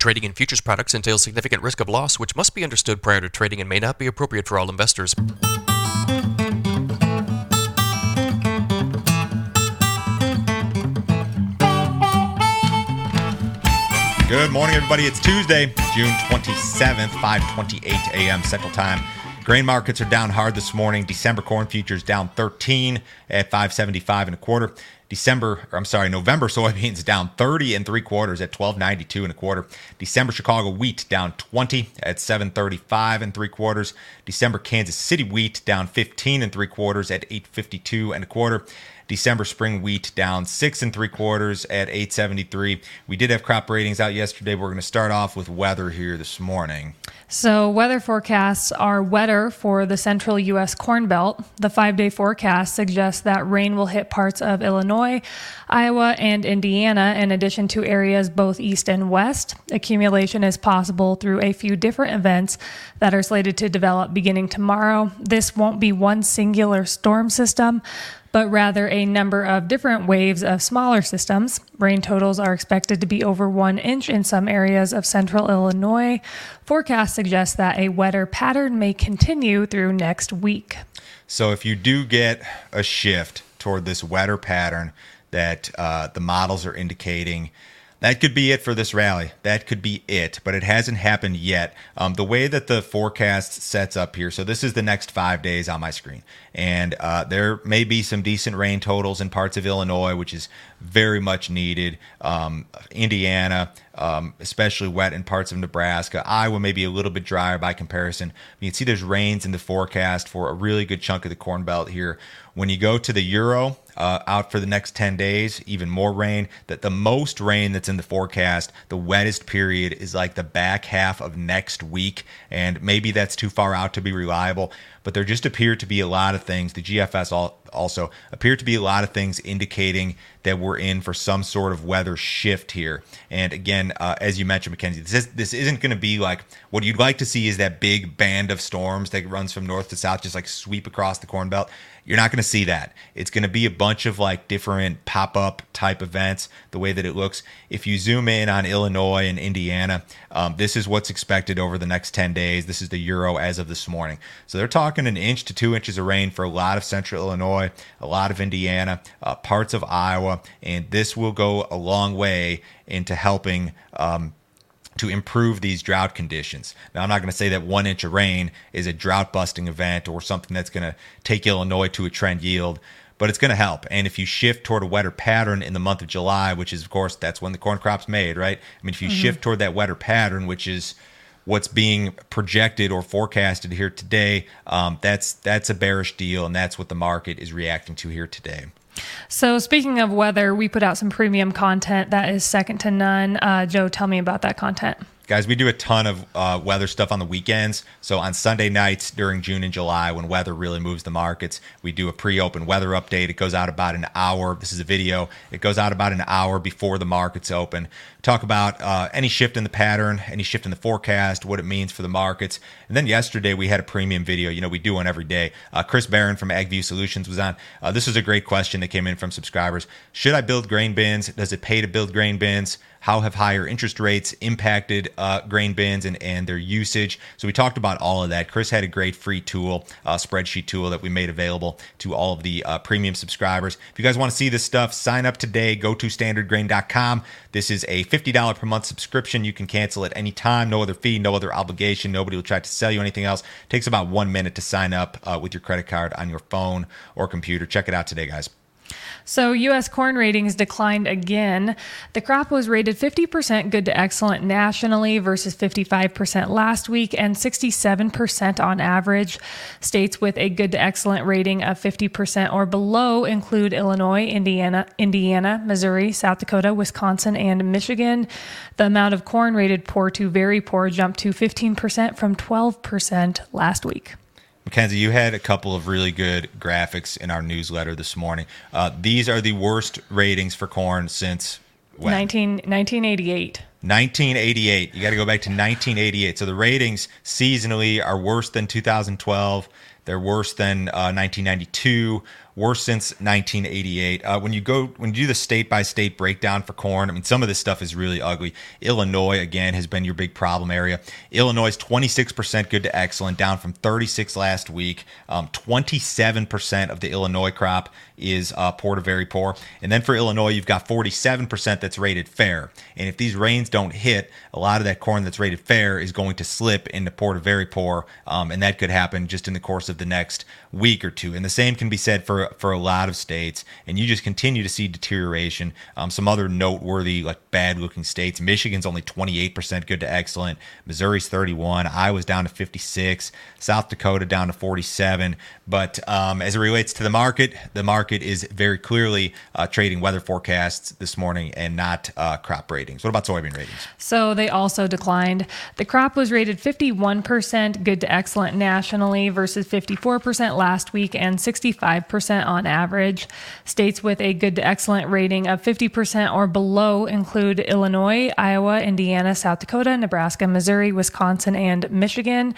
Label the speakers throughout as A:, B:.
A: Trading in futures products entails significant risk of loss, which must be understood prior to trading and may not be appropriate for all investors.
B: Good morning, everybody. It's Tuesday, June 27th, 5:28 a.m. Central Time. Grain markets are down hard this morning. December corn futures down 13 at 575 and a quarter. December, I'm sorry, November soybeans down 30 and three quarters at 1292 and a quarter. December Chicago wheat down 20 at 735 and three quarters. December Kansas City wheat down 15 and three quarters at 852 and a quarter. December spring wheat down six and three quarters at 873. We did have crop ratings out yesterday. We're going to start off with weather here this morning.
C: So, weather forecasts are wetter for the central U.S. Corn Belt. The five day forecast suggests that rain will hit parts of Illinois, Iowa, and Indiana, in addition to areas both east and west. Accumulation is possible through a few different events that are slated to develop beginning tomorrow. This won't be one singular storm system but rather a number of different waves of smaller systems. Rain totals are expected to be over one inch in some areas of central Illinois. Forecasts suggest that a wetter pattern may continue through next week.
B: So, if you do get a shift toward this wetter pattern that uh, the models are indicating, that could be it for this rally. That could be it, but it hasn't happened yet. Um, the way that the forecast sets up here, so this is the next five days on my screen, and uh, there may be some decent rain totals in parts of Illinois, which is very much needed. Um, Indiana, um, especially wet in parts of Nebraska. Iowa may be a little bit drier by comparison. You can see there's rains in the forecast for a really good chunk of the Corn Belt here. When you go to the Euro, uh, out for the next 10 days, even more rain. That the most rain that's in the forecast, the wettest period is like the back half of next week. And maybe that's too far out to be reliable, but there just appear to be a lot of things. The GFS also appear to be a lot of things indicating that we're in for some sort of weather shift here. And again, uh, as you mentioned, Mackenzie, this, is, this isn't going to be like what you'd like to see is that big band of storms that runs from north to south, just like sweep across the Corn Belt. You're not going to see that. It's going to be a bunch of like different pop up type events, the way that it looks. If you zoom in on Illinois and Indiana, um, this is what's expected over the next 10 days. This is the Euro as of this morning. So they're talking an inch to two inches of rain for a lot of central Illinois, a lot of Indiana, uh, parts of Iowa, and this will go a long way into helping. Um, to improve these drought conditions. Now, I'm not going to say that one inch of rain is a drought busting event or something that's going to take Illinois to a trend yield, but it's going to help. And if you shift toward a wetter pattern in the month of July, which is, of course, that's when the corn crop's made, right? I mean, if you mm-hmm. shift toward that wetter pattern, which is what's being projected or forecasted here today, um, that's that's a bearish deal, and that's what the market is reacting to here today.
C: So, speaking of weather, we put out some premium content that is second to none. Uh, Joe, tell me about that content.
B: Guys, we do a ton of uh, weather stuff on the weekends. So on Sunday nights during June and July, when weather really moves the markets, we do a pre-open weather update. It goes out about an hour. This is a video. It goes out about an hour before the markets open. Talk about uh, any shift in the pattern, any shift in the forecast, what it means for the markets. And then yesterday we had a premium video. You know, we do one every day. Uh, Chris Barron from AgView Solutions was on. Uh, this was a great question that came in from subscribers. Should I build grain bins? Does it pay to build grain bins? How have higher interest rates impacted uh, grain bins and, and their usage. So we talked about all of that. Chris had a great free tool, uh, spreadsheet tool that we made available to all of the uh, premium subscribers. If you guys want to see this stuff, sign up today. Go to standardgrain.com. This is a $50 per month subscription. You can cancel at any time. No other fee, no other obligation. Nobody will try to sell you anything else. It takes about one minute to sign up uh, with your credit card on your phone or computer. Check it out today, guys.
C: So, U.S. corn ratings declined again. The crop was rated 50% good to excellent nationally versus 55% last week and 67% on average. States with a good to excellent rating of 50% or below include Illinois, Indiana, Indiana, Missouri, South Dakota, Wisconsin, and Michigan. The amount of corn rated poor to very poor jumped to 15% from 12% last week.
B: Mackenzie, you had a couple of really good graphics in our newsletter this morning. Uh, these are the worst ratings for corn since
C: when? 19, 1988.
B: 1988. You got to go back to 1988. So the ratings seasonally are worse than 2012. They're worse than uh, 1992, worst since 1988. Uh, when you go when you do the state by state breakdown for corn, I mean some of this stuff is really ugly. Illinois again has been your big problem area. Illinois is 26% good to excellent, down from 36 last week. Um, 27% of the Illinois crop is uh, poor to very poor, and then for Illinois you've got 47% that's rated fair. And if these rains don't hit, a lot of that corn that's rated fair is going to slip into poor to very poor, um, and that could happen just in the course of the next week or two. And the same can be said for for a lot of states. And you just continue to see deterioration. Um, some other noteworthy, like bad looking states. Michigan's only 28% good to excellent. Missouri's 31. Iowa's down to 56. South Dakota down to 47. But um, as it relates to the market, the market is very clearly uh, trading weather forecasts this morning and not uh, crop ratings. What about soybean ratings?
C: So they also declined. The crop was rated 51% good to excellent nationally versus 54% last week and 65% on average. States with a good to excellent rating of 50% or below include Illinois, Iowa, Indiana, South Dakota, Nebraska, Missouri, Wisconsin, and Michigan.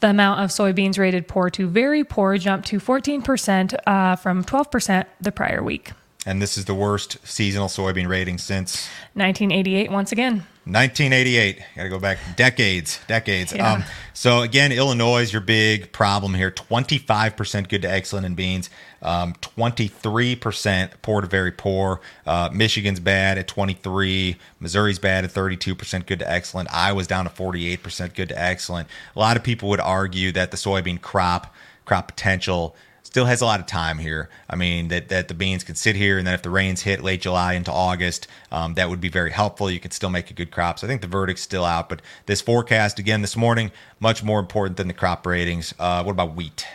C: The amount of soybeans rated poor to very poor jumped to 14% uh, from 12% the prior week.
B: And this is the worst seasonal soybean rating since
C: 1988, once again.
B: 1988. Got to go back decades, decades.
C: Yeah.
B: Um, so again, Illinois is your big problem here. 25% good to excellent in beans. Um, 23% poor to very poor. Uh, Michigan's bad at 23. Missouri's bad at 32% good to excellent. Iowa's down to 48% good to excellent. A lot of people would argue that the soybean crop, crop potential still has a lot of time here. I mean, that, that the beans can sit here, and then if the rains hit late July into August, um, that would be very helpful. You could still make a good crop. So I think the verdict's still out. But this forecast, again, this morning, much more important than the crop ratings. Uh, what about wheat?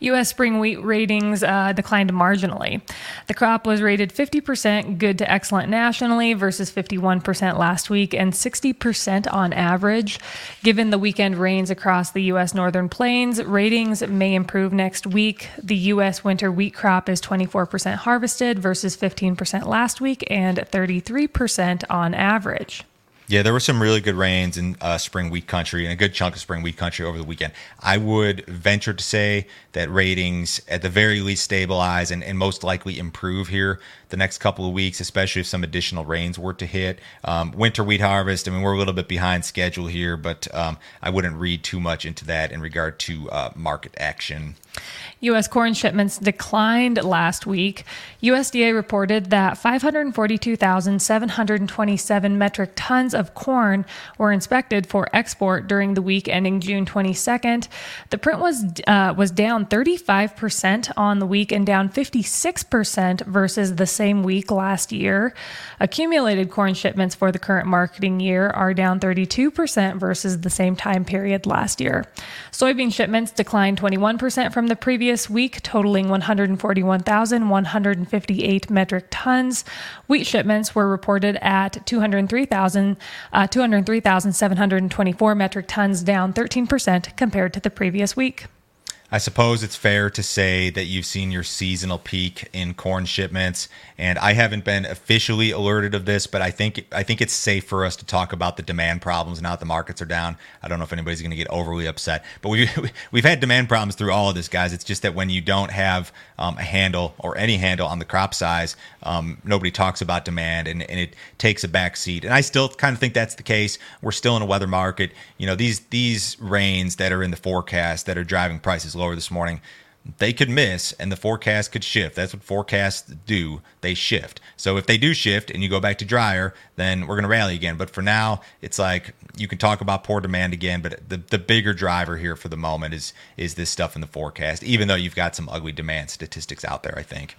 C: U.S. spring wheat ratings uh, declined marginally. The crop was rated 50% good to excellent nationally versus 51% last week and 60% on average. Given the weekend rains across the U.S. northern plains, ratings may improve next week. The U.S. winter wheat crop is 24% harvested versus 15% last week and 33% on average.
B: Yeah, there were some really good rains in uh, spring wheat country and a good chunk of spring wheat country over the weekend. I would venture to say that ratings, at the very least, stabilize and, and most likely improve here the next couple of weeks, especially if some additional rains were to hit. Um, winter wheat harvest, I mean, we're a little bit behind schedule here, but um, I wouldn't read too much into that in regard to uh, market action.
C: U.S. corn shipments declined last week. USDA reported that 542,727 metric tons of corn were inspected for export during the week ending June 22nd. The print was uh, was down 35% on the week and down 56% versus the same week last year. Accumulated corn shipments for the current marketing year are down 32% versus the same time period last year. Soybean shipments declined 21% from the previous week, totaling 141,158 metric tons. Wheat shipments were reported at 203,000, uh, 203,724 metric tons, down 13% compared to the previous week.
B: I suppose it's fair to say that you've seen your seasonal peak in corn shipments, and I haven't been officially alerted of this, but I think I think it's safe for us to talk about the demand problems now that the markets are down. I don't know if anybody's going to get overly upset, but we we've had demand problems through all of this, guys. It's just that when you don't have um, a handle or any handle on the crop size, um, nobody talks about demand, and, and it takes a back seat. And I still kind of think that's the case. We're still in a weather market. You know, these these rains that are in the forecast that are driving prices this morning, they could miss and the forecast could shift. That's what forecasts do. They shift. So if they do shift and you go back to drier, then we're going to rally again. But for now, it's like you can talk about poor demand again, but the, the bigger driver here for the moment is is this stuff in the forecast, even though you've got some ugly demand statistics out there, I think.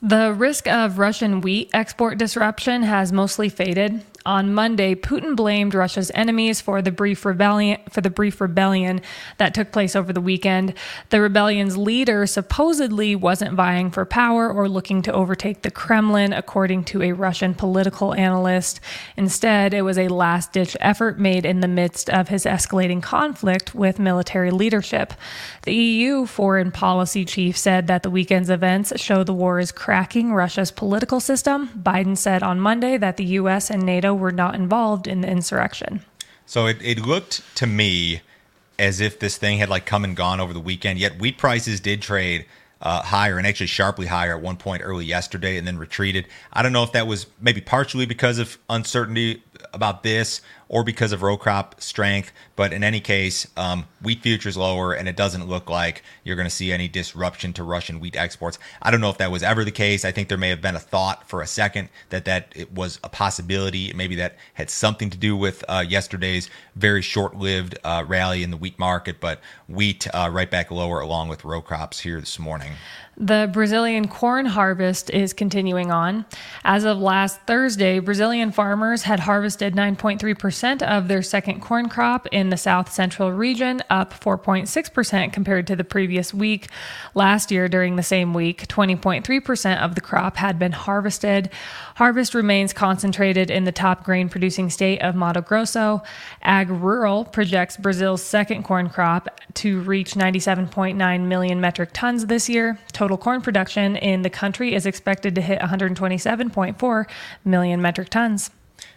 C: The risk of Russian wheat export disruption has mostly faded. On Monday, Putin blamed Russia's enemies for the brief rebellion for the brief rebellion that took place over the weekend. The rebellion's leader supposedly wasn't vying for power or looking to overtake the Kremlin, according to a Russian political analyst. Instead, it was a last-ditch effort made in the midst of his escalating conflict with military leadership. The EU foreign policy chief said that the weekend's events show the war is cracking Russia's political system. Biden said on Monday that the US and NATO were not involved in the insurrection.
B: So it, it looked to me as if this thing had like come and gone over the weekend, yet wheat prices did trade uh, higher and actually sharply higher at one point early yesterday and then retreated. I don't know if that was maybe partially because of uncertainty about this or because of row crop strength. But in any case, um, wheat futures lower, and it doesn't look like you're going to see any disruption to Russian wheat exports. I don't know if that was ever the case. I think there may have been a thought for a second that that it was a possibility. Maybe that had something to do with uh, yesterday's very short-lived uh, rally in the wheat market. But wheat uh, right back lower, along with row crops here this morning.
C: The Brazilian corn harvest is continuing on. As of last Thursday, Brazilian farmers had harvested 9.3% of their second corn crop in the south central region, up 4.6% compared to the previous week. Last year, during the same week, 20.3% of the crop had been harvested. Harvest remains concentrated in the top grain producing state of Mato Grosso. Ag Rural projects Brazil's second corn crop to reach 97.9 million metric tons this year. Total corn production in the country is expected to hit 127.4 million metric tons.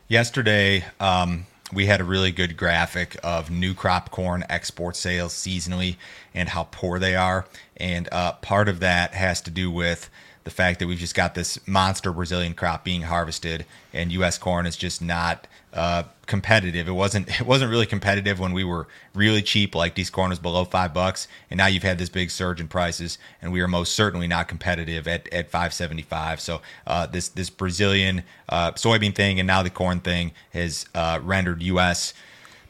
B: Yesterday, um, we had a really good graphic of new crop corn export sales seasonally and how poor they are. And uh, part of that has to do with the fact that we've just got this monster Brazilian crop being harvested, and U.S. corn is just not uh, competitive. It wasn't. It wasn't really competitive when we were really cheap, like these corn was below five bucks, and now you've had this big surge in prices, and we are most certainly not competitive at, at 575. So uh, this this Brazilian uh, soybean thing, and now the corn thing has uh, rendered U.S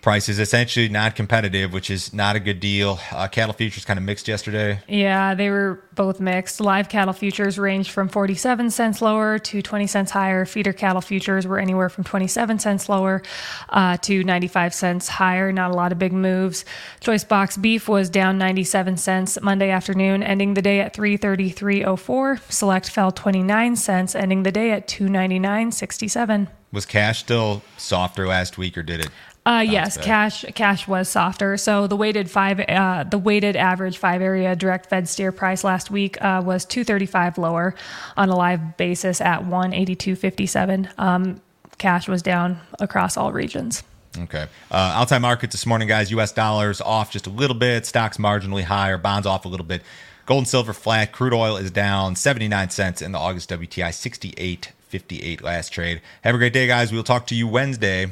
B: price is essentially not competitive, which is not a good deal. Uh, cattle futures kind of mixed yesterday.
C: Yeah, they were both mixed. Live cattle futures ranged from 47 cents lower to 20 cents higher. Feeder cattle futures were anywhere from 27 cents lower uh, to 95 cents higher. Not a lot of big moves. Choice box beef was down 97 cents Monday afternoon, ending the day at 333.04. Select fell 29 cents, ending the day at 299.67.
B: Was cash still softer last week, or did it?
C: Uh, yes, cash cash was softer. So the weighted five, uh, the weighted average five area direct Fed steer price last week uh, was two thirty five lower on a live basis at one eighty two fifty seven. Um, cash was down across all regions.
B: Okay. Uh, outside markets this morning, guys. U.S. dollars off just a little bit. Stocks marginally higher. Bonds off a little bit. Gold and silver flat. Crude oil is down 79 cents in the August WTI, 68.58 last trade. Have a great day, guys. We'll talk to you Wednesday.